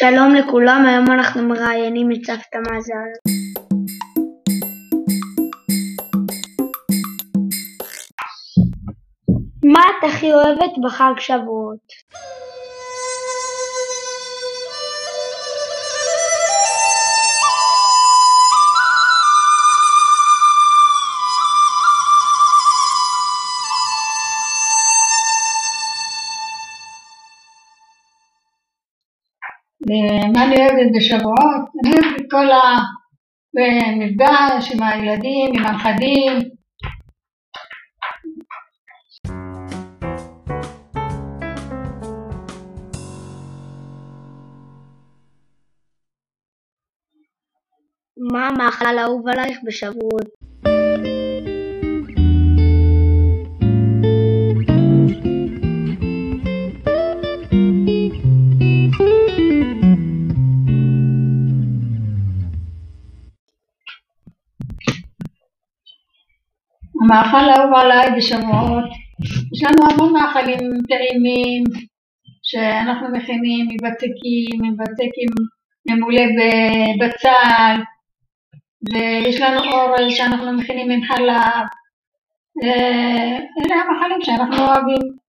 שלום לכולם, היום אנחנו מראיינים את סבתא מזל. מה את הכי אוהבת בחג שבועות? מה אני אוהבת בשבועות? אני אוהבת את כל המפגש עם הילדים, עם הנכדים. מה המאכל האהוב עלייך בשבועות? המאכל האהוב עליי בשבועות, יש לנו המון מאכלים טעימים שאנחנו מכינים מבצקים, מבצק ממולא בבצל ויש לנו אורז שאנחנו מכינים עם חלב, אלה המאכלים שאנחנו אוהבים.